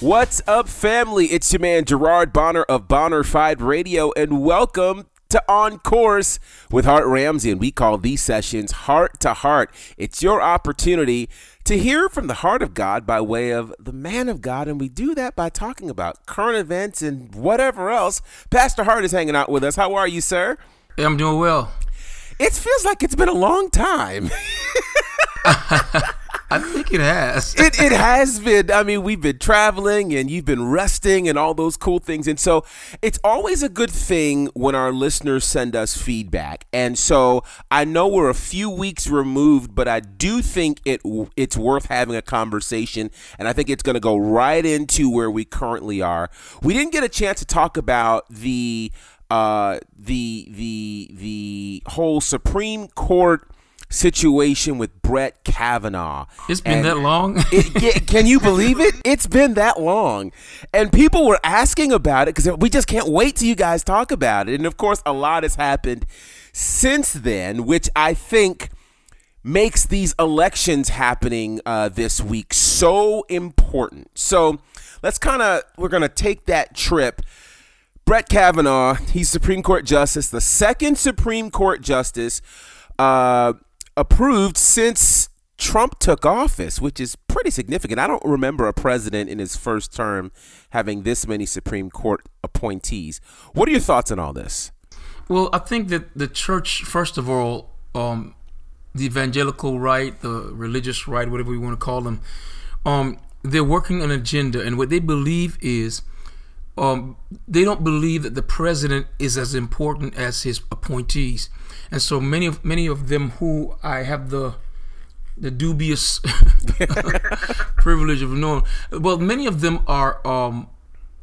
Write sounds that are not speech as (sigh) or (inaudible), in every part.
What's up, family? It's your man Gerard Bonner of Bonnerfied Radio, and welcome to On Course with Hart Ramsey. And we call these sessions Heart to Heart. It's your opportunity to hear from the heart of God by way of the man of God, and we do that by talking about current events and whatever else. Pastor Hart is hanging out with us. How are you, sir? I'm doing well. It feels like it's been a long time. (laughs) I think it has. it, it has been. I mean, we've been traveling and you've been resting and all those cool things. And so it's always a good thing when our listeners send us feedback. And so I know we're a few weeks removed, but I do think it it's worth having a conversation. And I think it's going to go right into where we currently are. We didn't get a chance to talk about the uh, the the the whole Supreme Court situation with Brett Kavanaugh. It's been and that long. (laughs) it, can you believe it? It's been that long, and people were asking about it because we just can't wait till you guys talk about it. And of course, a lot has happened since then, which I think makes these elections happening uh, this week so important. So let's kind of we're gonna take that trip. Brett Kavanaugh, he's Supreme Court Justice, the second Supreme Court Justice. Uh, approved since Trump took office, which is pretty significant. I don't remember a president in his first term having this many Supreme Court appointees. What are your thoughts on all this? Well, I think that the church, first of all, um, the evangelical right, the religious right, whatever we want to call them, um, they're working an agenda, and what they believe is um, they don't believe that the president is as important as his appointees and so many of many of them who I have the the dubious (laughs) privilege of knowing. Well, many of them are um,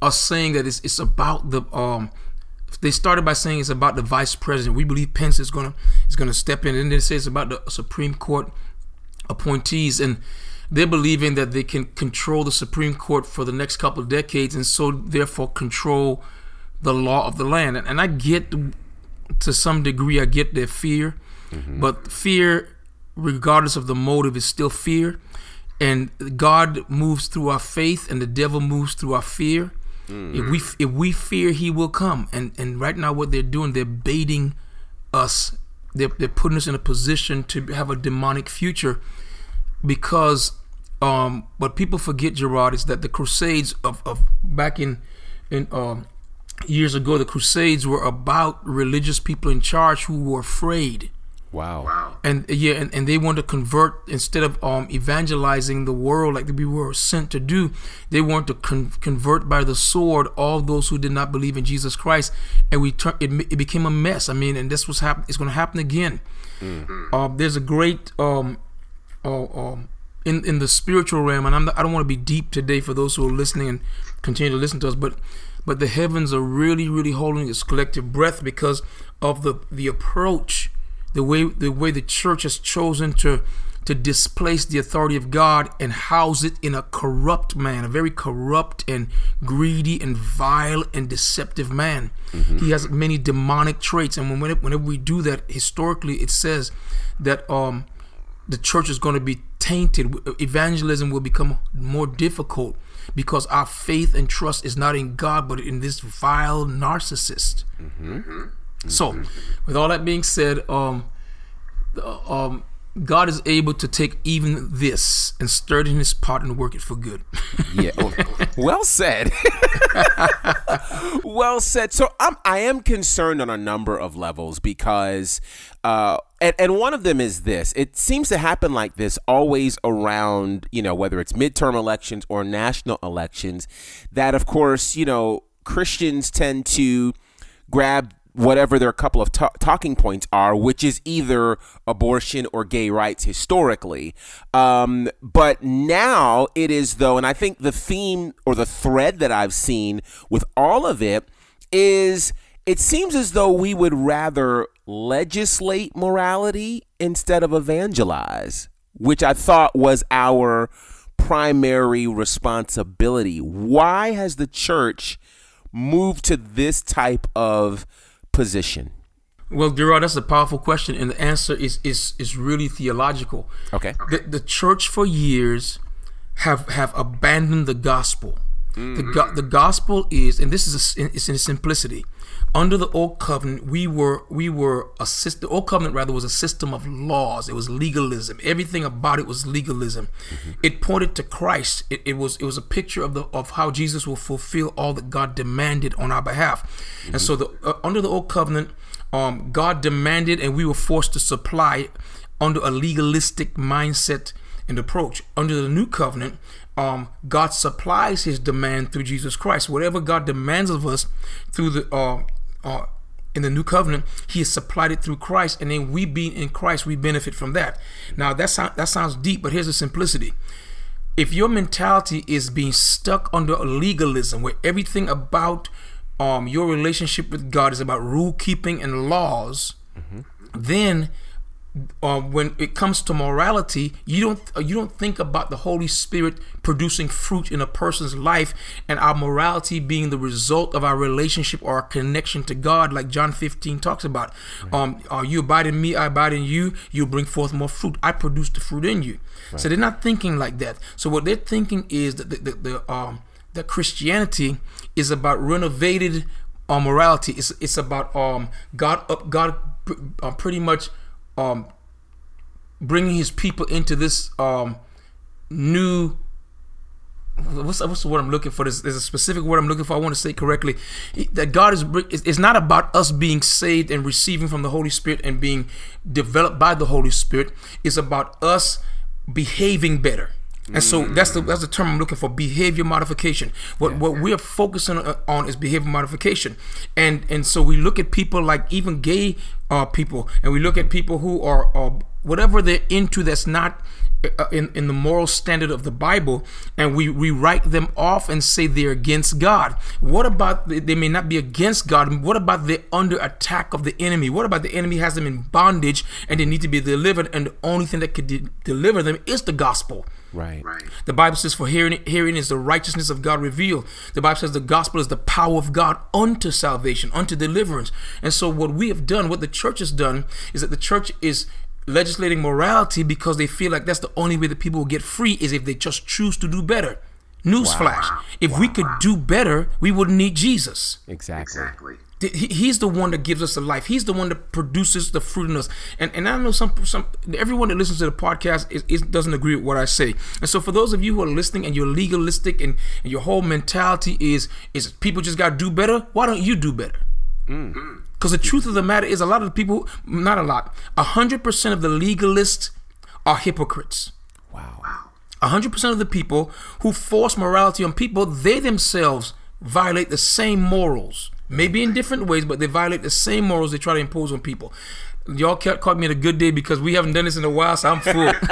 are saying that it's it's about the um, they started by saying it's about the vice president. We believe Pence is gonna is gonna step in, and then they say it's about the Supreme Court appointees, and they're believing that they can control the Supreme Court for the next couple of decades, and so therefore control the law of the land. And, and I get to some degree, I get their fear, mm-hmm. but fear, regardless of the motive, is still fear. And God moves through our faith, and the devil moves through our fear. Mm-hmm. If we if we fear, He will come. And and right now, what they're doing, they're baiting us. They're they're putting us in a position to have a demonic future, because um, what people forget, Gerard, is that the Crusades of, of back in in um, years ago, the Crusades were about religious people in charge who were afraid. Wow. And yeah, and, and they wanted to convert instead of um, evangelizing the world like we were sent to do. They wanted to con- convert by the sword all those who did not believe in Jesus Christ, and we tur- it, it became a mess. I mean, and this was happen. It's going to happen again. Mm. Uh, there's a great um, uh, um, in in the spiritual realm, and I'm I don't want to be deep today for those who are listening and continue to listen to us, but but the heavens are really, really holding its collective breath because of the the approach, the way the way the church has chosen to to displace the authority of God and house it in a corrupt man, a very corrupt and greedy and vile and deceptive man. Mm-hmm. He has many demonic traits, and whenever, whenever we do that, historically, it says that um, the church is going to be tainted. Evangelism will become more difficult because our faith and trust is not in God but in this vile narcissist. Mm-hmm. Mm-hmm. So, with all that being said, um, um, God is able to take even this and stir it in His pot and work it for good. (laughs) yeah, well said. (laughs) well said. So I'm I am concerned on a number of levels because, uh, and and one of them is this. It seems to happen like this always around you know whether it's midterm elections or national elections. That of course you know Christians tend to grab whatever their couple of ta- talking points are, which is either abortion or gay rights historically. Um, but now it is, though, and I think the theme or the thread that I've seen with all of it is it seems as though we would rather legislate morality instead of evangelize, which I thought was our primary responsibility. Why has the church moved to this type of position? Well, Gerard, that's a powerful question, and the answer is is is really theological. Okay. The, the church for years have have abandoned the gospel. The, mm-hmm. go- the gospel is, and this is a, it's in simplicity. Under the old covenant, we were we were a system. The old covenant rather was a system of laws. It was legalism. Everything about it was legalism. It pointed to Christ. It, it was it was a picture of the of how Jesus will fulfill all that God demanded on our behalf. And so the uh, under the old covenant, um, God demanded, and we were forced to supply under a legalistic mindset and approach. Under the new covenant, um, God supplies His demand through Jesus Christ. Whatever God demands of us through the uh, uh, in the new covenant, He has supplied it through Christ, and then we being in Christ, we benefit from that. Now that sound, that sounds deep, but here's the simplicity. If your mentality is being stuck under a legalism, where everything about um, your relationship with God is about rule keeping and laws, then uh, when it comes to morality, you don't you don't think about the Holy Spirit producing fruit in a person's life and our morality being the result of our relationship or our connection to God, like John 15 talks about. Um, uh, you abide in me, I abide in you. You bring forth more fruit. I produce the fruit in you. So they're not thinking like that. So what they're thinking is that the, the, the um that Christianity is about renovated uh, morality. It's it's about um God up God uh, pretty much um, bringing his people into this um, new what's what's the word I'm looking for? There's, there's a specific word I'm looking for. I want to say correctly. That God is it's not about us being saved and receiving from the Holy Spirit and being developed by the Holy Spirit. It's about us behaving better. And so that's the that's the term I'm looking for behavior modification. What what we're focusing on is behavior modification, and and so we look at people like even gay uh, people, and we look at people who are uh, whatever they're into that's not uh, Uh, in, in the moral standard of the Bible, and we, we write them off and say they're against God. What about they may not be against God? What about they're under attack of the enemy? What about the enemy has them in bondage and they need to be delivered, and the only thing that could de- deliver them is the gospel. Right. Right. The Bible says, "For hearing, hearing is the righteousness of God revealed." The Bible says the gospel is the power of God unto salvation, unto deliverance. And so, what we have done, what the church has done, is that the church is legislating morality because they feel like that's the only way that people will get free is if they just choose to do better. Newsflash: If we could do better, we wouldn't need Jesus. Exactly. Exactly. He- He's the one that gives us the life. He's the one that produces the fruit in us. And and I know some some everyone that listens to the podcast is, is doesn't agree with what I say. And so for those of you who are listening and you're legalistic and, and your whole mentality is is people just got to do better. Why don't you do better? Mm. Mm. Because the truth of the matter is, a lot of the people, not a lot, hundred percent of the legalists are hypocrites. Wow, wow. 100% of the people who force morality on people, they themselves violate the same morals. Maybe in different ways, but they violate the same morals they try to impose on people. Y'all ca- caught me at a good day because we haven't done this in a while, so I'm full. (laughs)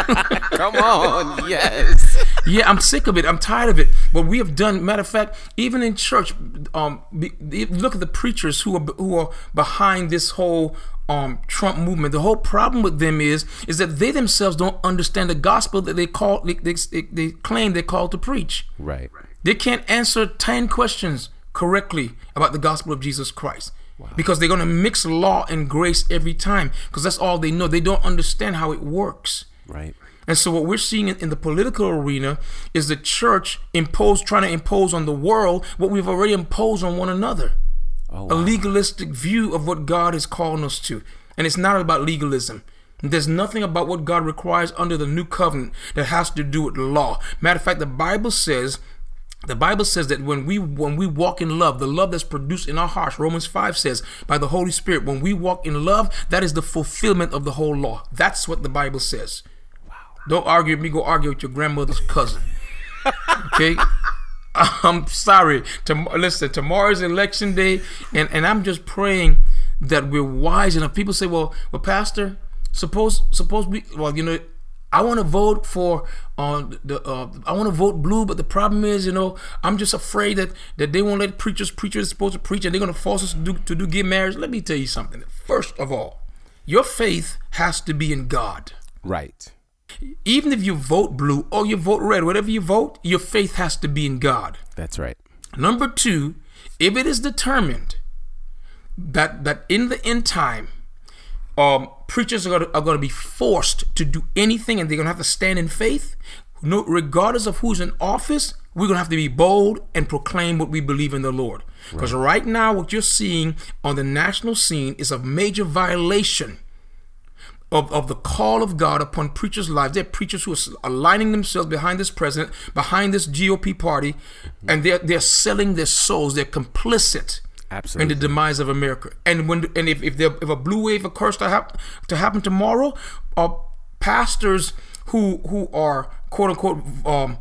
Come (laughs) on. yes. yeah, I'm sick of it. I'm tired of it. But we have done, matter of fact, even in church, um, be, look at the preachers who are who are behind this whole um Trump movement. The whole problem with them is is that they themselves don't understand the gospel that they call they, they, they claim they're called to preach. Right. They can't answer 10 questions correctly about the gospel of Jesus Christ. Because they're going to mix law and grace every time because that's all they know. They don't understand how it works. Right. And so what we're seeing in, in the political arena is the church impose trying to impose on the world what we've already imposed on one another. Oh, A legalistic view of what God is calling us to. And it's not about legalism. There's nothing about what God requires under the new covenant that has to do with law. Matter of fact, the Bible says the Bible says that when we when we walk in love, the love that's produced in our hearts, Romans 5 says, by the Holy Spirit, when we walk in love, that is the fulfillment of the whole law. That's what the Bible says. Wow. Don't argue with me, go argue with your grandmother's cousin. Okay? (laughs) I'm sorry. Tom- listen, tomorrow's election day, and, and I'm just praying that we're wise enough. People say, "Well, well, Pastor, suppose suppose we well, you know, I want to vote for on uh, the uh, I want to vote blue, but the problem is, you know, I'm just afraid that that they won't let preachers preachers supposed to preach and they're going to force us to do to do gay marriage. Let me tell you something. First of all, your faith has to be in God. Right. Even if you vote blue or you vote red, whatever you vote, your faith has to be in God. That's right. Number two, if it is determined that that in the end time, um, preachers are going, to, are going to be forced to do anything, and they're going to have to stand in faith, no, regardless of who's in office. We're going to have to be bold and proclaim what we believe in the Lord. Because right. right now, what you're seeing on the national scene is a major violation of, of the call of God upon preachers' lives. They're preachers who are aligning themselves behind this president, behind this GOP party, and they're they're selling their souls. They're complicit Absolutely. in the demise of America. And when and if if, if a blue wave occurs to happen to happen tomorrow, uh, pastors who who are quote unquote um,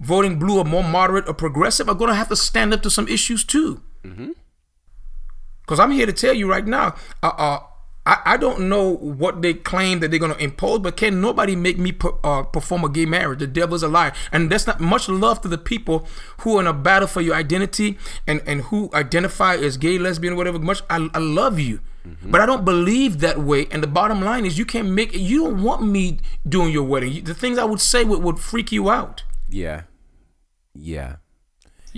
voting blue or more moderate or progressive are going to have to stand up to some issues too. Because mm-hmm. I'm here to tell you right now. Uh, uh, I, I don't know what they claim that they're going to impose, but can nobody make me per, uh, perform a gay marriage? The devil's a liar. And that's not much love to the people who are in a battle for your identity and, and who identify as gay, lesbian, whatever. Much I, I love you. Mm-hmm. But I don't believe that way. And the bottom line is, you can't make. You don't want me doing your wedding. The things I would say would, would freak you out. Yeah, yeah.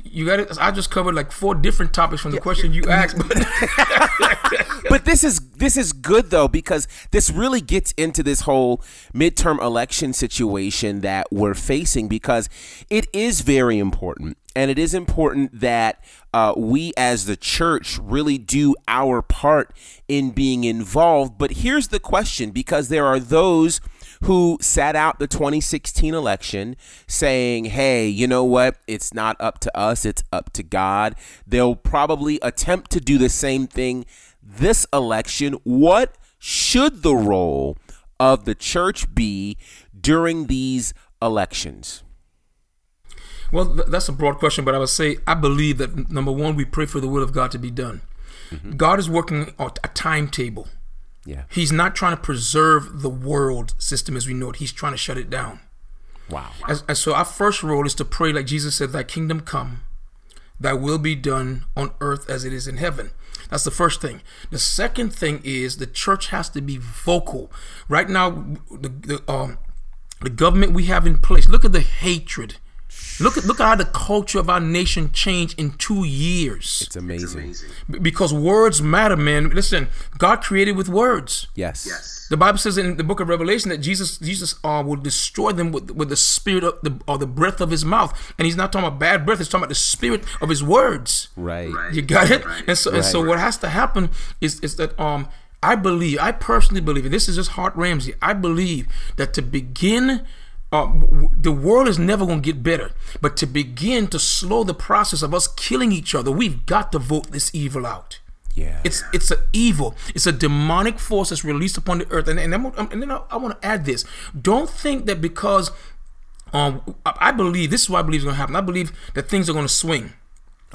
You got it. I just covered like four different topics from the yeah. question you asked, but (laughs) but this is this is good though because this really gets into this whole midterm election situation that we're facing because it is very important and it is important that uh, we as the church really do our part in being involved. But here's the question because there are those who sat out the 2016 election saying, hey, you know what? It's not up to us, it's up to God. They'll probably attempt to do the same thing this election. What should the role of the church be during these elections? Well, that's a broad question, but I would say I believe that number one, we pray for the will of God to be done. Mm-hmm. God is working on a timetable. Yeah. He's not trying to preserve the world system as we know it. He's trying to shut it down. Wow. As, and so our first role is to pray, like Jesus said, Thy kingdom come, Thy will be done on earth as it is in heaven. That's the first thing. The second thing is the church has to be vocal. Right now, the, the um, the government we have in place. Look at the hatred Look at look at how the culture of our nation changed in two years. It's amazing. It's amazing. Because words matter, man. Listen, God created with words. Yes. Yes. The Bible says in the book of Revelation that Jesus Jesus uh, will destroy them with, with the spirit of the or the breath of his mouth. And he's not talking about bad breath, he's talking about the spirit of his words. Right. right. You got it? Right. And so right. and so what has to happen is is that um I believe, I personally believe, and this is just Hart Ramsey, I believe that to begin uh, the world is never going to get better. But to begin to slow the process of us killing each other, we've got to vote this evil out. Yeah. It's it's an evil. It's a demonic force that's released upon the earth. And and, I'm, and then I, I want to add this. Don't think that because um, I believe this is what I believe is going to happen. I believe that things are going to swing.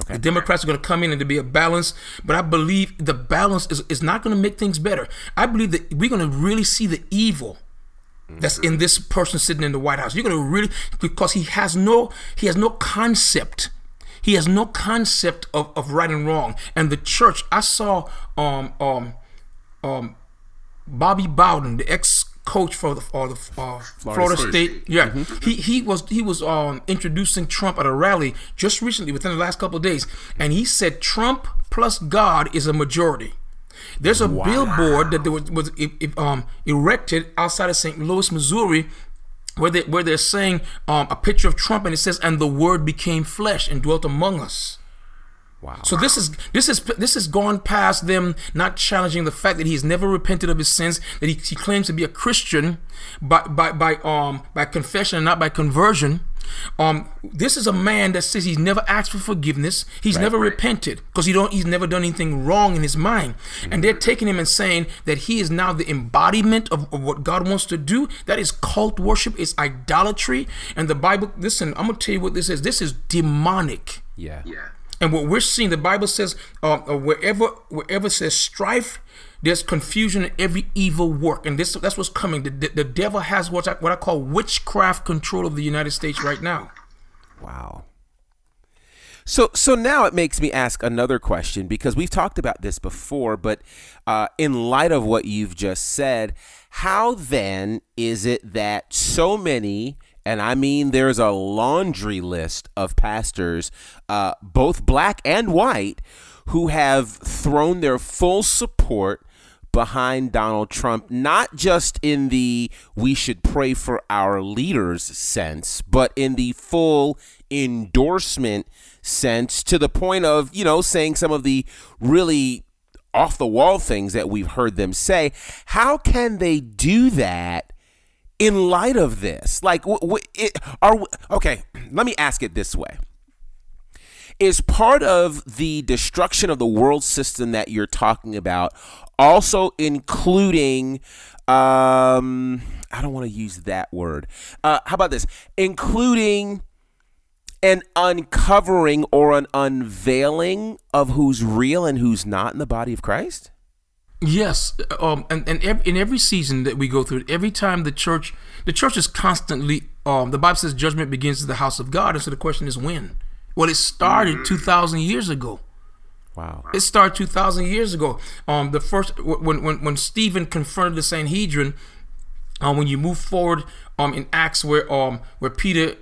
Okay. The Democrats are going to come in and to be a balance, but I believe the balance is, is not going to make things better. I believe that we're going to really see the evil that's in this person sitting in the White House. You're going to really because he has no he has no concept. He has no concept of, of right and wrong. And the church, I saw um um um Bobby Bowden, the ex coach for the, for the uh, Florida, State. State. Yeah, mm-hmm. he he was he was um introducing Trump at a rally just recently within the last couple of days, and he said Trump plus God is a majority. There's a wow. billboard that was, was um, erected outside of St. Louis, Missouri, where they where they're saying um, a picture of Trump, and it says, "And the Word became flesh and dwelt among us." Wow. So this is this is this has gone past them not challenging the fact that he's never repented of his sins, that he, he claims to be a Christian by by by um by confession and not by conversion. Um, this is a man that says he's never asked for forgiveness. He's right, never repented because he don't. He's never done anything wrong in his mind. Mm-hmm. And they're taking him and saying that he is now the embodiment of, of, what God wants to do. That is cult worship. It's idolatry. And the Bible. Listen, I'm gonna tell you what this is. This is demonic. Yeah. Yeah. And what we're seeing, the Bible says, um, uh, wherever wherever says strife, there's confusion in every evil work, and this that's what's coming. The, the, the devil has what I, what I call witchcraft control of the United States right now. Wow. So, so now it makes me ask another question because we've talked about this before, but uh, in light of what you've just said, how then is it that so many, and I mean there's a laundry list of pastors, uh, both black and white, who have thrown their full support behind Donald Trump, not just in the we should pray for our leaders sense, but in the full endorsement sense to the point of, you know, saying some of the really off the wall things that we've heard them say. How can they do that in light of this? Like, it, are okay? (clears throat) Let me ask it this way: Is part of the destruction of the world system that you're talking about also including? Um, I don't want to use that word. Uh, how about this? Including an uncovering or an unveiling of who's real and who's not in the body of Christ? Yes, um, and and in every season that we go through, every time the church, the church is constantly. Um, the Bible says judgment begins at the house of God, and so the question is when. Well, it started two thousand years ago. Wow. It started two thousand years ago. Um, the first when when when Stephen confronted the Sanhedrin, um, when you move forward, um, in Acts where um where Peter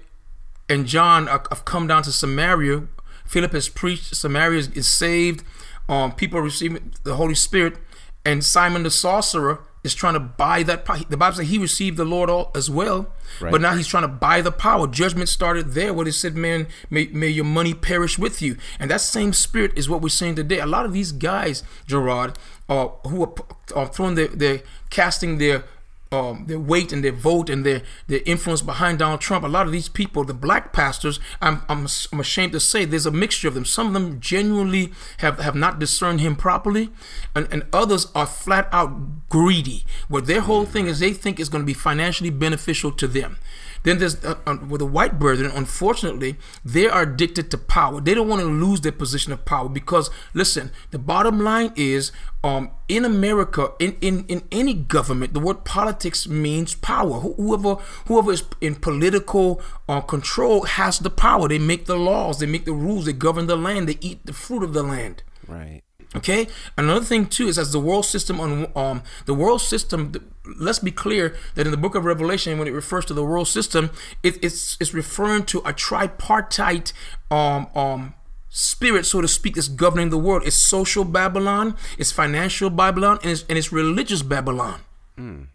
and John have come down to Samaria. Philip has preached. Samaria is saved. Um, people are receiving the Holy Spirit, and Simon the sorcerer is trying to buy that power. The Bible says he received the Lord all as well, right. but now he's trying to buy the power. Judgment started there, where it said, "Man, may, may your money perish with you." And that same spirit is what we're seeing today. A lot of these guys, Gerard, uh, who are, are throwing their, they're casting their um, their weight and their vote and their, their influence behind Donald Trump. A lot of these people, the black pastors, I'm, I'm, I'm ashamed to say there's a mixture of them. Some of them genuinely have, have not discerned him properly, and, and others are flat out greedy, where their whole thing is they think it's going to be financially beneficial to them. Then there's uh, uh, with the white brethren, unfortunately, they are addicted to power. They don't want to lose their position of power because, listen, the bottom line is um, in America, in, in, in any government, the word politics means power. Whoever whoever is in political uh, control has the power. They make the laws, they make the rules, they govern the land, they eat the fruit of the land. Right. Okay. Another thing too is as the world system on um the world system. Let's be clear that in the book of Revelation, when it refers to the world system, it, it's it's referring to a tripartite um um spirit, so to speak, that's governing the world. It's social Babylon, it's financial Babylon, and it's and it's religious Babylon. Mm.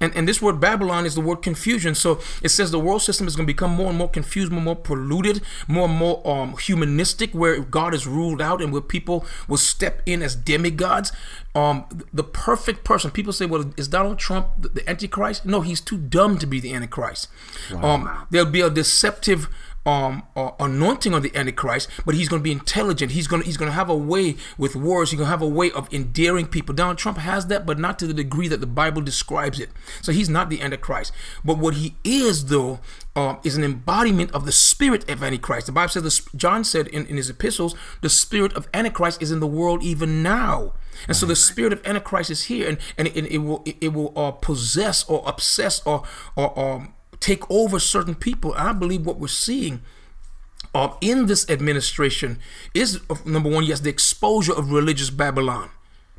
And, and this word Babylon is the word confusion. So it says the world system is going to become more and more confused, more and more polluted, more and more um, humanistic, where God is ruled out and where people will step in as demigods. Um, the perfect person. People say, well, is Donald Trump the, the Antichrist? No, he's too dumb to be the Antichrist. Wow. Um, there'll be a deceptive um, uh, anointing on the Antichrist, but he's going to be intelligent. He's going to he's going to have a way with words. He's going to have a way of endearing people. Donald Trump has that, but not to the degree that the Bible describes it. So he's not the Antichrist. But what he is, though, um, is an embodiment of the spirit of Antichrist. The Bible says, this, John said in, in his epistles, the spirit of Antichrist is in the world even now. And so the spirit of Antichrist is here, and, and it, it will it, will uh, possess or obsess or or um, take over certain people. I believe what we're seeing uh, in this administration is number one, yes, the exposure of religious Babylon.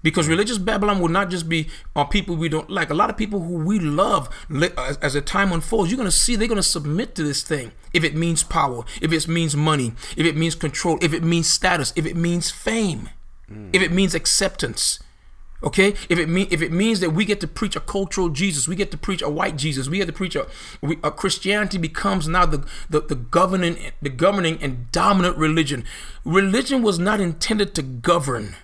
Because religious Babylon will not just be uh, people we don't like. A lot of people who we love, as, as the time unfolds, you're going to see they're going to submit to this thing. If it means power, if it means money, if it means control, if it means status, if it means fame, mm. if it means acceptance. Okay, if it mean if it means that we get to preach a cultural Jesus, we get to preach a white Jesus, we get to preach a, a Christianity becomes now the, the the governing the governing and dominant religion. Religion was not intended to govern.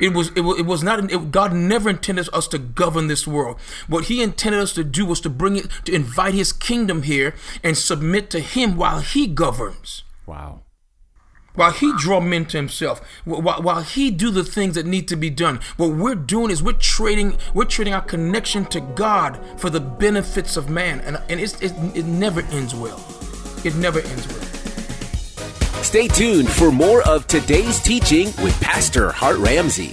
It was it was, it was not it, God never intended us to govern this world. What He intended us to do was to bring it to invite His kingdom here and submit to Him while He governs. Wow while he draw men to himself while, while he do the things that need to be done what we're doing is we're trading we're trading our connection to god for the benefits of man. And, and it, it never ends well. It never ends well. Stay tuned for more of today's teaching with Pastor Hart Ramsey.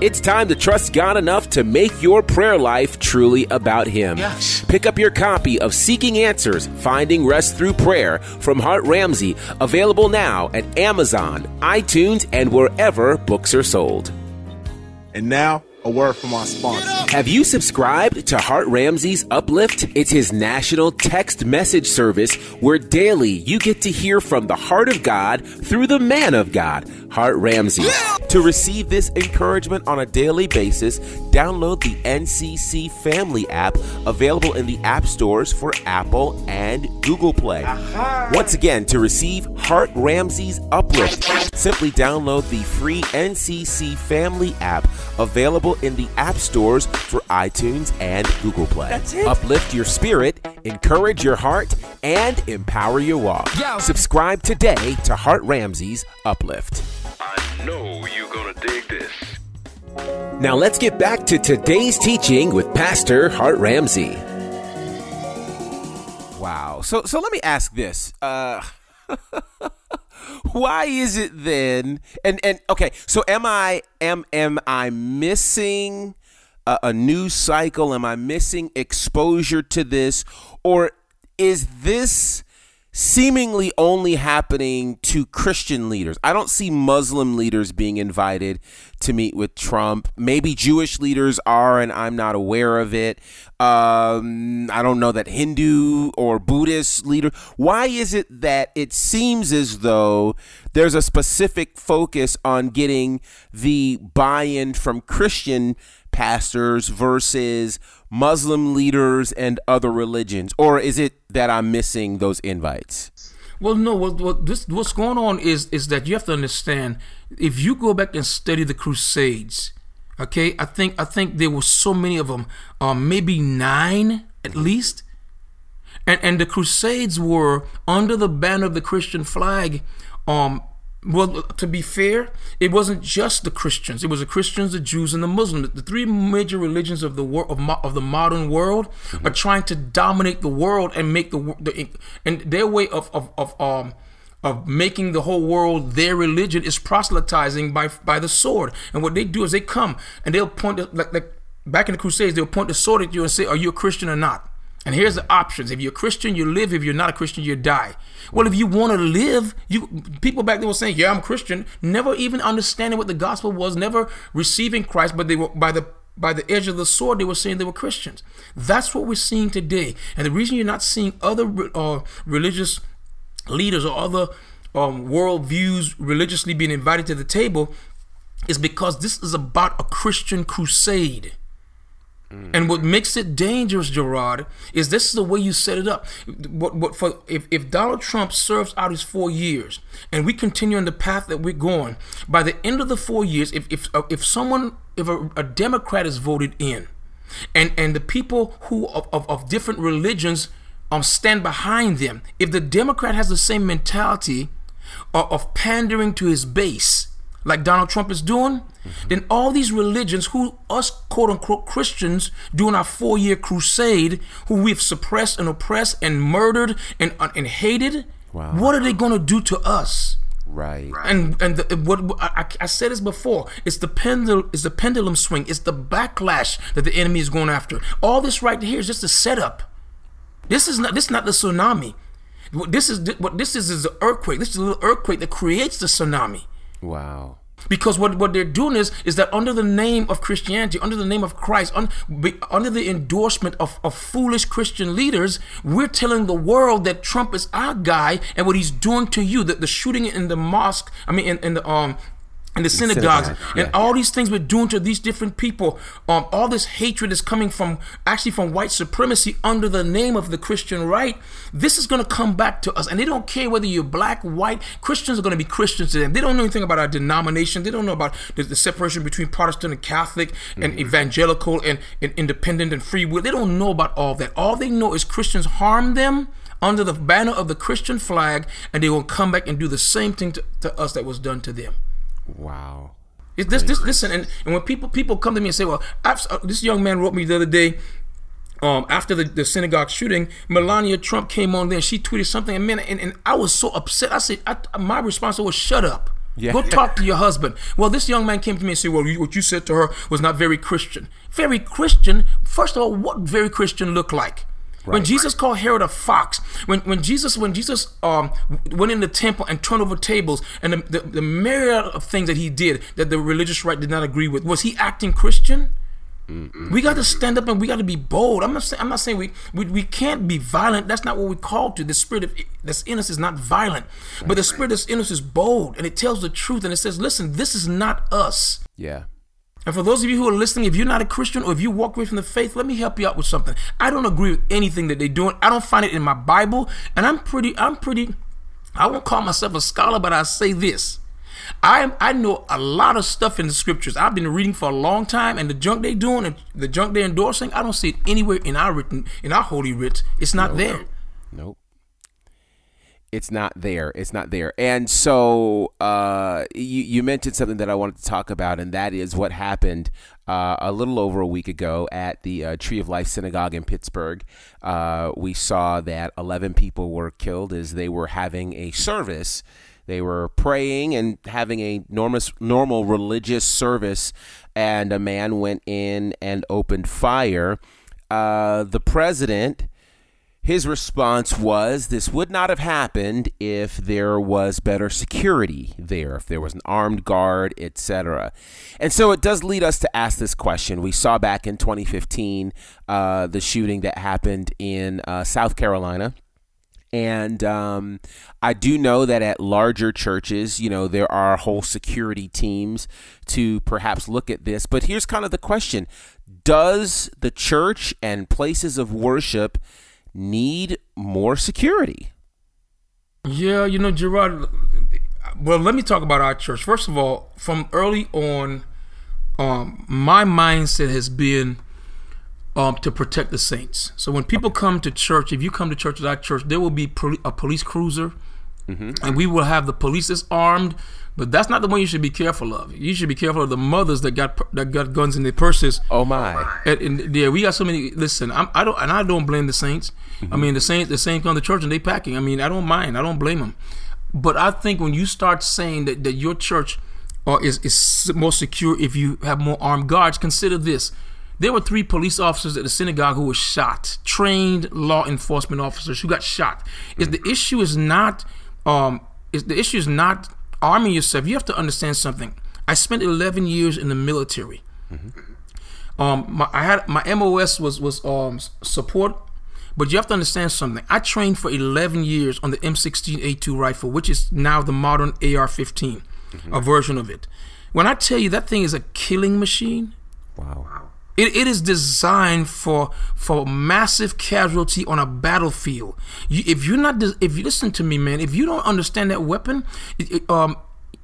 It's time to trust God enough to make your prayer life truly about Him. Yes. Pick up your copy of Seeking Answers Finding Rest Through Prayer from Hart Ramsey, available now at Amazon, iTunes, and wherever books are sold. And now, a word from our sponsor. Have you subscribed to Hart Ramsey's Uplift? It's his national text message service where daily you get to hear from the heart of God through the man of God, Hart Ramsey. To receive this encouragement on a daily basis, download the NCC Family app available in the app stores for Apple and Google Play. Once again, to receive Hart Ramsey's Uplift, simply download the free NCC Family app available in the app stores for iTunes and Google Play. Uplift your spirit, encourage your heart, and empower your walk. Subscribe today to Hart Ramsey's Uplift. I know you're gonna dig this. Now let's get back to today's teaching with Pastor Hart Ramsey. Wow. So so let me ask this. Uh (laughs) why is it then and and okay, so am I am am I missing a, a news cycle? Am I missing exposure to this or is this seemingly only happening to Christian leaders. I don't see Muslim leaders being invited to meet with Trump. Maybe Jewish leaders are, and I'm not aware of it. Um, I don't know that Hindu or Buddhist leader. Why is it that it seems as though there's a specific focus on getting the buy in from Christian pastors versus Muslim leaders and other religions? Or is it that I'm missing those invites? Well, no. What, what this what's going on is is that you have to understand. If you go back and study the Crusades, okay, I think I think there were so many of them, um, maybe nine at least, and and the Crusades were under the banner of the Christian flag. Um, well, to be fair, it wasn't just the Christians. It was the Christians, the Jews, and the Muslims. The three major religions of the world of, mo- of the modern world are trying to dominate the world and make the, the and their way of of, of um of making the whole world their religion is proselytizing by by the sword. And what they do is they come and they'll point like like back in the Crusades, they'll point the sword at you and say, "Are you a Christian or not?" And here's the options. If you're a Christian, you live. If you're not a Christian, you die. Well, if you want to live, you people back then were saying, "Yeah, I'm Christian," never even understanding what the gospel was, never receiving Christ, but they were by the by the edge of the sword, they were saying they were Christians. That's what we're seeing today. And the reason you're not seeing other uh, religious leaders or other um, world views religiously being invited to the table is because this is about a Christian crusade. And what makes it dangerous, Gerard, is this is the way you set it up. What, what for? If, if Donald Trump serves out his four years, and we continue on the path that we're going, by the end of the four years, if if uh, if someone, if a, a Democrat is voted in, and and the people who of, of, of different religions um stand behind them, if the Democrat has the same mentality of, of pandering to his base, like Donald Trump is doing, Mm-hmm. then all these religions, who us quote unquote Christians during our four year crusade, who we've suppressed and oppressed and murdered and uh, and hated, Wow. what are they going to do to us? Right. And and the, what I, I said this before, it's the pendulum, it's the pendulum swing, it's the backlash that the enemy is going after. All this right here is just a setup. This is not this is not the tsunami. What this is what this is is the earthquake. This is a little earthquake that creates the tsunami. Wow. Because what, what they're doing is is that under the name of Christianity, under the name of Christ, un, be, under the endorsement of, of foolish Christian leaders, we're telling the world that Trump is our guy and what he's doing to you. That the shooting in the mosque, I mean, in, in the um and the synagogues synagogue, and all these things we're doing to these different people. Um, all this hatred is coming from actually from white supremacy under the name of the christian right. This is going to come back to us and they don't care whether you're black white. Christians are going to be christians to them. They don't know anything about our denomination. They don't know about the, the separation between protestant and catholic and evangelical and, and independent and free will. They don't know about all that. All they know is christians harm them under the banner of the christian flag and they will come back and do the same thing to, to us that was done to them Wow. it, this, this, listen, and, and when people people come to me and say, "Well, I've, uh, this young man wrote me the other day, um, after the, the synagogue shooting, Melania Trump came on there and she tweeted something, and man, and, and I was so upset. I said, I, my response was, "Shut up." Yeah. Go talk to your (laughs) husband. Well, this young man came to me and said, "Well, you, what you said to her was not very Christian." Very Christian. First of all, what very Christian look like? When Right. Jesus called Herod a fox, when when Jesus when Jesus um went in the temple and turned over tables, and the, the, the myriad of things that he did that the religious right did not agree with, was he acting Christian? We got to stand up and we got to be bold. I'm not saying I'm not saying we, we we can't be violent. That's not what we're called to. The spirit of that's in us is not violent, but the spirit that's in us is bold, and it tells the truth, and it says, "Listen, this is not us." Yeah. And for those of you who are listening, if you're not a Christian or if you walk away from the faith, let me help you out with something. I don't agree with anything that they're doing. I don't find it in my Bible, and I'm pretty. I'm pretty. I won't call myself a scholar, but I say this. I I know a lot of stuff in the scriptures. I've been reading for a long time, and the junk they're doing and the junk they're endorsing, I don't see it anywhere in our written in our holy writs. It's not there. Nope. It's not there. It's not there. And so uh, you, you mentioned something that I wanted to talk about, and that is what happened uh, a little over a week ago at the uh, Tree of Life Synagogue in Pittsburgh. Uh, we saw that 11 people were killed as they were having a service. They were praying and having a normal, normal religious service, and a man went in and opened fire. Uh, the president his response was this would not have happened if there was better security there, if there was an armed guard, etc. And so it does lead us to ask this question. We saw back in 2015 uh, the shooting that happened in uh, South Carolina. And um, I do know that at larger churches, you know, there are whole security teams to perhaps look at this. But here's kind of the question Does the church and places of worship need more security? Yeah, you know, Gerard. Well, let me talk about our church. First of all, from early on, um, my mindset has been um, to protect the saints. So when people come to church, if you come to church at our church, there will be a police cruiser, Mm-hmm. and we will have the police that's armed. But that's not the one you should be careful of. You should be careful of the mothers that got that got guns in their purses. Oh my. And, and yeah, we got so many. Listen, I'm, I don't, and I don't blame the Saints. I mm-hmm. mean, the Saints, the Saints come to church and they packing. I mean, I don't mind. I don't blame them. But I think when you start saying that, that your church or is is more secure if you have more armed guards, consider this. There were three police officers at the synagogue who were shot, trained law enforcement officers who got shot. Is mm-hmm. the issue is not um is the issue is not arming yourself. You have to understand something. I spent 11 years in the military. Um, my, I had my MOS was was um support, but you have to understand something. I trained for 11 years on the M16A2 rifle, which is now the modern AR-15, a version of it. When I tell you that thing is a killing machine, Wow. It, it is designed for for massive casualty on a battlefield. You, if you're not, if you listen to me, man, if you don't understand that weapon, it, it, um,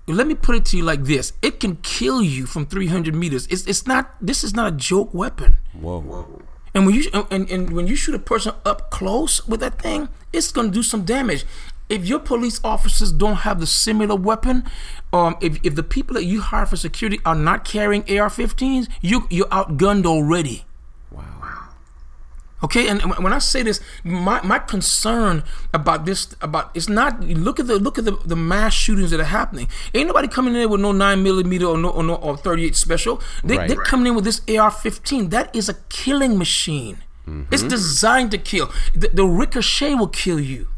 let me put it to you like this: it can kill you from 300 meters. It's it's not. This is not a joke weapon. Whoa. And when you and, and when you shoot a person up close with that thing, it's gonna do some damage. If your police officers don't have the similar weapon, um, if, if the people that you hire for security are not carrying AR-15s, you you're outgunned already. Wow. Okay, and when I say this, my, my concern about this about it's not look at the look at the, the mass shootings that are happening. Ain't nobody coming in there with no nine millimeter or no or, no, or thirty eight special. They, Right. They're coming in with this AR fifteen. That is a killing machine. It's designed to kill. The, the ricochet will kill you.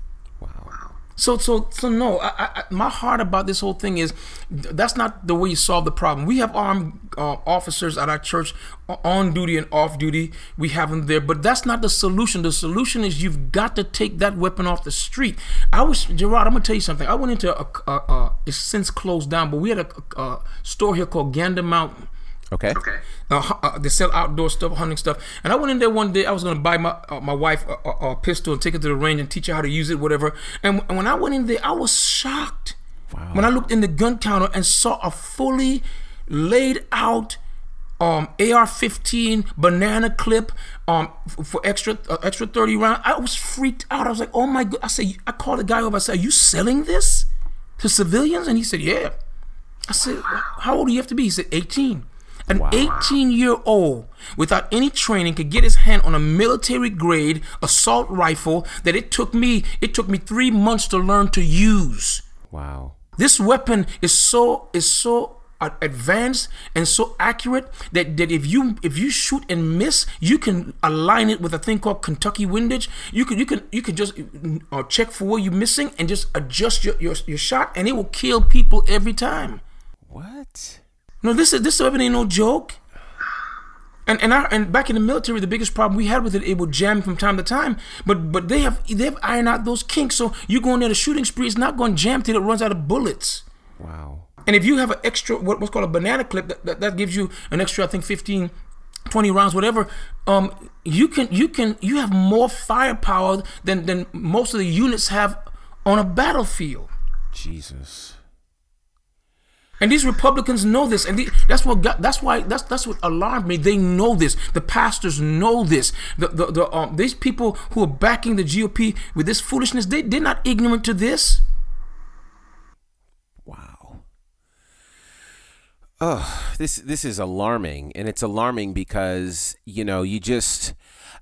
So, so, so no. I, I, my heart about this whole thing is that's not the way you solve the problem. We have armed uh, officers at our church on duty and off duty. We have them there, but that's not the solution. The solution is you've got to take that weapon off the street. I was Gerard. I'm gonna tell you something. I went into a, a, a it's since closed down, but we had a, a store here called Gander Mountain. Okay. Uh, hu- uh, they sell outdoor stuff, hunting stuff. And I went in there one day. I was gonna buy my uh, my wife a, a, a pistol and take it to the range and teach her how to use it, whatever. And, and when I went in there, I was shocked wow. when I looked in the gun counter and saw a fully laid out um, AR-15 banana clip um, f- for extra uh, extra 30 rounds. I was freaked out. I was like, "Oh my god!" I said, I called the guy over. I said, "Are you selling this to civilians?" And he said, "Yeah." I said, "How old do you have to be?" He said, "18." An 18 year old without any training could get his hand on a military grade assault rifle that it took me it took me 3 months to learn to use. Wow. This weapon is so is so advanced and so accurate that, that if you if you shoot and miss, you can align it with a thing called Kentucky windage. You can you can you can just uh, check for where you're missing and just adjust your, your your shot, and it will kill people every time. What? No, this is this weapon ain't no joke. And and I, and back in the military, the biggest problem we had with it, it would jam from time to time. But but they have they have ironed out those kinks. So you go in there, the shooting spree, it's not going to jam till it runs out of bullets. Wow. And if you have an extra, what, what's called a banana clip, that, that, that gives you an extra, I think, 15, 20 rounds, whatever. Um, you can, you can, you have more firepower than than most of the units have on a battlefield. Jesus. And these Republicans know this, and the, that's what got, that's why that's that's what alarmed me. They know this. The pastors know this. The the, the um, these people who are backing the GOP with this foolishness, they they're not ignorant to this. Wow. Oh, this this is alarming, and it's alarming because you know you just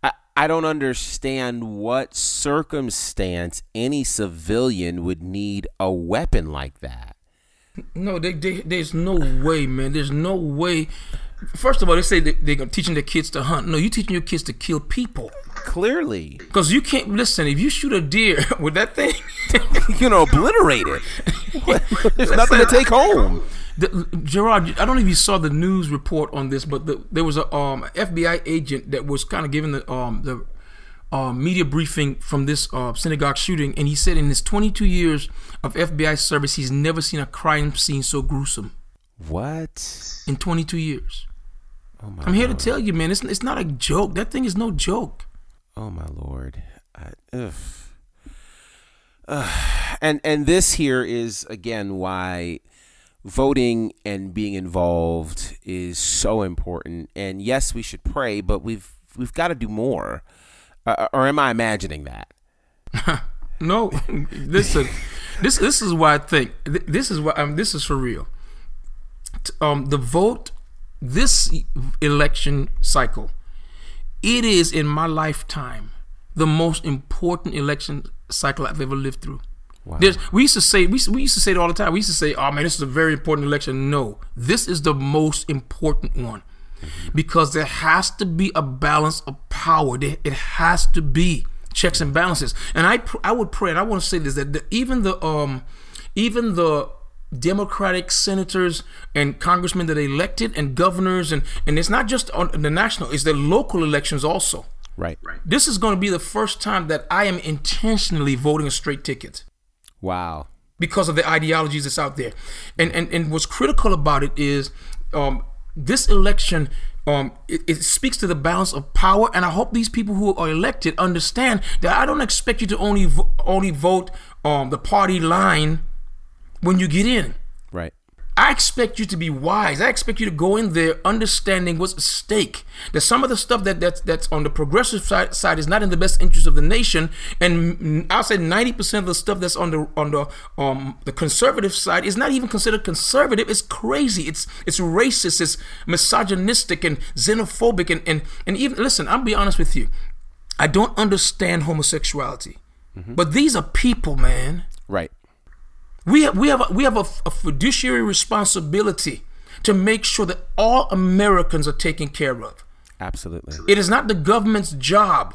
I, I don't understand what circumstance any civilian would need a weapon like that. No, they, they, there's no way, man. There's no way. First of all, they say they, they're teaching their kids to hunt. No, you're teaching your kids to kill people. Clearly, Because you can't listen. If you shoot a deer (laughs) with that thing, (laughs) you know, obliterate it. There's (laughs) nothing to take home. the, Gerard, I don't know if you saw the news report on this, but the, there was a um, FBI agent that was kind of giving the um, the uh, media briefing from this uh, synagogue shooting, and he said in his 22 years of FBI service, he's never seen a crime scene so gruesome. What? In 22 years, Oh my. I'm here to tell you, man, it's it's not a joke. That thing is no joke. Oh my lord. I. Ugh. And and this here is again why voting and being involved is so important. And yes, we should pray, but we've we've got to do more. Uh, or am I imagining that? (laughs) No, listen. this this is why I think this is why um, this is for real. Um, the vote, this election cycle, it is in my lifetime the most important election cycle I've ever lived through. There's, we used to say we, we used to say it all the time. We used to say, "Oh man, this is a very important election." No, this is the most important one because there has to be a balance of power. There, it has to be checks and balances. And I pr- I would pray, and I want to say this that the, even the um even the Democratic senators and congressmen that are elected and governors and and it's not just on the national, it's the local elections also. Right. This is going to be the first time that I am intentionally voting a straight ticket Wow. because of the ideologies that's out there. And and, and what's critical about it is um, this election. Um, it, it speaks to the balance of power, and I hope these people who are elected understand that I don't expect you to only vo- only vote um, the party line when you get in. I expect you to be wise. I expect you to go in there understanding what's at stake. That some of the stuff that that's that's on the progressive side, side is not in the best interest of the nation, and I'll say ninety percent of the stuff that's on the on the um the conservative side is not even considered conservative. It's crazy. It's it's racist. It's misogynistic and xenophobic and and and even listen. I'll be honest with you. I don't understand homosexuality, but these are people, man. Right. We have we have a, we have a, a fiduciary responsibility to make sure that all Americans are taken care of. Absolutely. It is not the government's job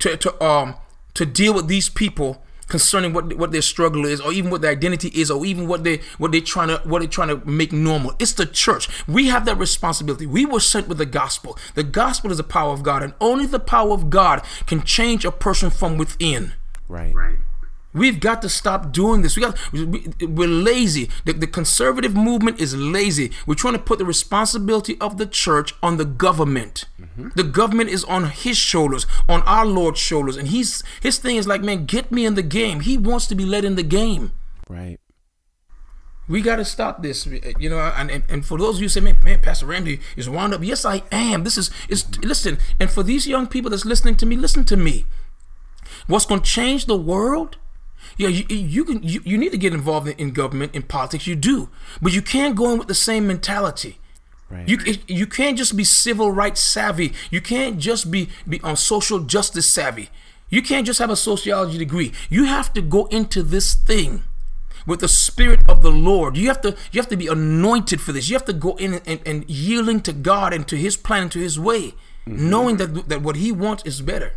to, to um to deal with these people concerning what what their struggle is, or even what their identity is, or even what they what they trying to what they're trying to make normal. It's the church. We have that responsibility. We were sent with the gospel. The gospel is the power of God, and only the power of God can change a person from within. Right. Right. We've got to stop doing this. We got we, we're lazy. The, the conservative movement is lazy. We're trying to put the responsibility of the church on the government. Mm-hmm. The government is on his shoulders, on our Lord's shoulders, and he's his thing is like, man, get me in the game. He wants to be led in the game. Right. We got to stop this, uh, you know. And, and, and for those of you who say, man, man, Pastor Randy is wound up. Yes, I am. This is is listen. And for these young people that's listening to me, listen to me. What's going to change the world? Yeah, you, you can. You, you need to get involved in, in government, in politics. You do, but you can't go in with the same mentality. Right. You you can't just be civil rights savvy. You can't just be be on social justice savvy. You can't just have a sociology degree. You have to go into this thing with the spirit of the Lord. You have to you have to be anointed for this. You have to go in and, and yielding to God and to His plan and to His way, mm-hmm. knowing that that what He wants is better.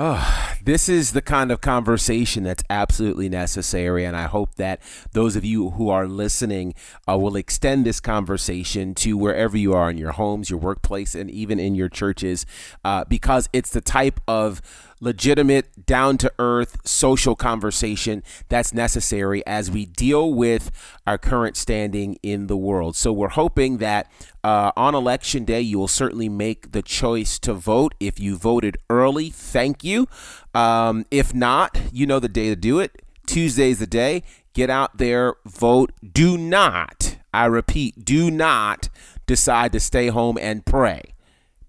Oh, this is the kind of conversation that's absolutely necessary, and I hope that those of you who are listening uh, will extend this conversation to wherever you are in your homes, your workplace, and even in your churches, uh, because it's the type of legitimate, down to earth social conversation that's necessary as we deal with our current standing in the world. So we're hoping that uh, on election day, you will certainly make the choice to vote. If you voted early, thank you. Um, if not, you know the day to do it. Tuesday's the day. Get out there, vote. Do not, I repeat, do not decide to stay home and pray.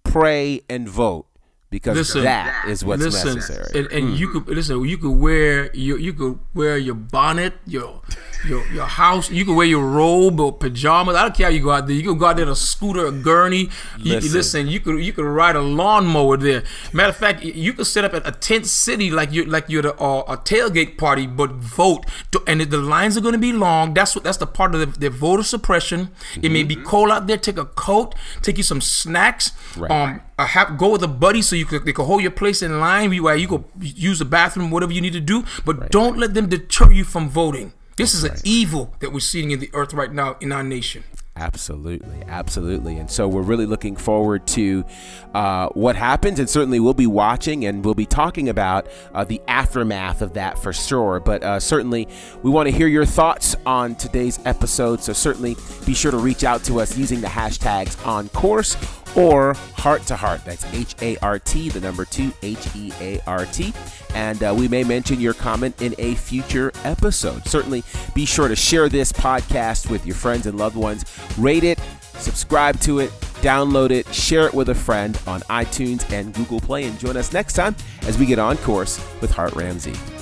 Pray and vote because Listen, that is what's listen, necessary. and, and you mm. could listen. You could wear your you could wear your bonnet, your your your house. You can wear your robe or pajamas. I don't care how you go out there. You can go out there on a scooter, a gurney. You, Listen. listen. you could you could ride a lawnmower there. Matter of fact, you could set up at a tent city like you like you're at a, uh, a tailgate party, but vote. To- And the lines are going to be long. That's what that's the part of the, the voter suppression. It may be cold out there. Take a coat. Take you some snacks. Right. Um, uh, have, go with a buddy so you could they can hold your place in line while you go use the bathroom, whatever you need to do. But don't let them deter you from voting. This is an evil that we're seeing in the earth right now in our nation. Absolutely, absolutely. And so we're really looking forward to uh, what happens, and certainly we'll be watching and we'll be talking about uh, the aftermath of that for sure. But uh, certainly we want to hear your thoughts on today's episode. So certainly be sure to reach out to us using the hashtags on course or heart to heart. That's H A R T, the number two, H E A R T. And uh, we may mention your comment in a future episode. Certainly be sure to share this podcast with your friends and loved ones. Rate it, subscribe to it, download it, share it with a friend on iTunes and Google Play. And join us next time as we get on course with Hart Ramsey.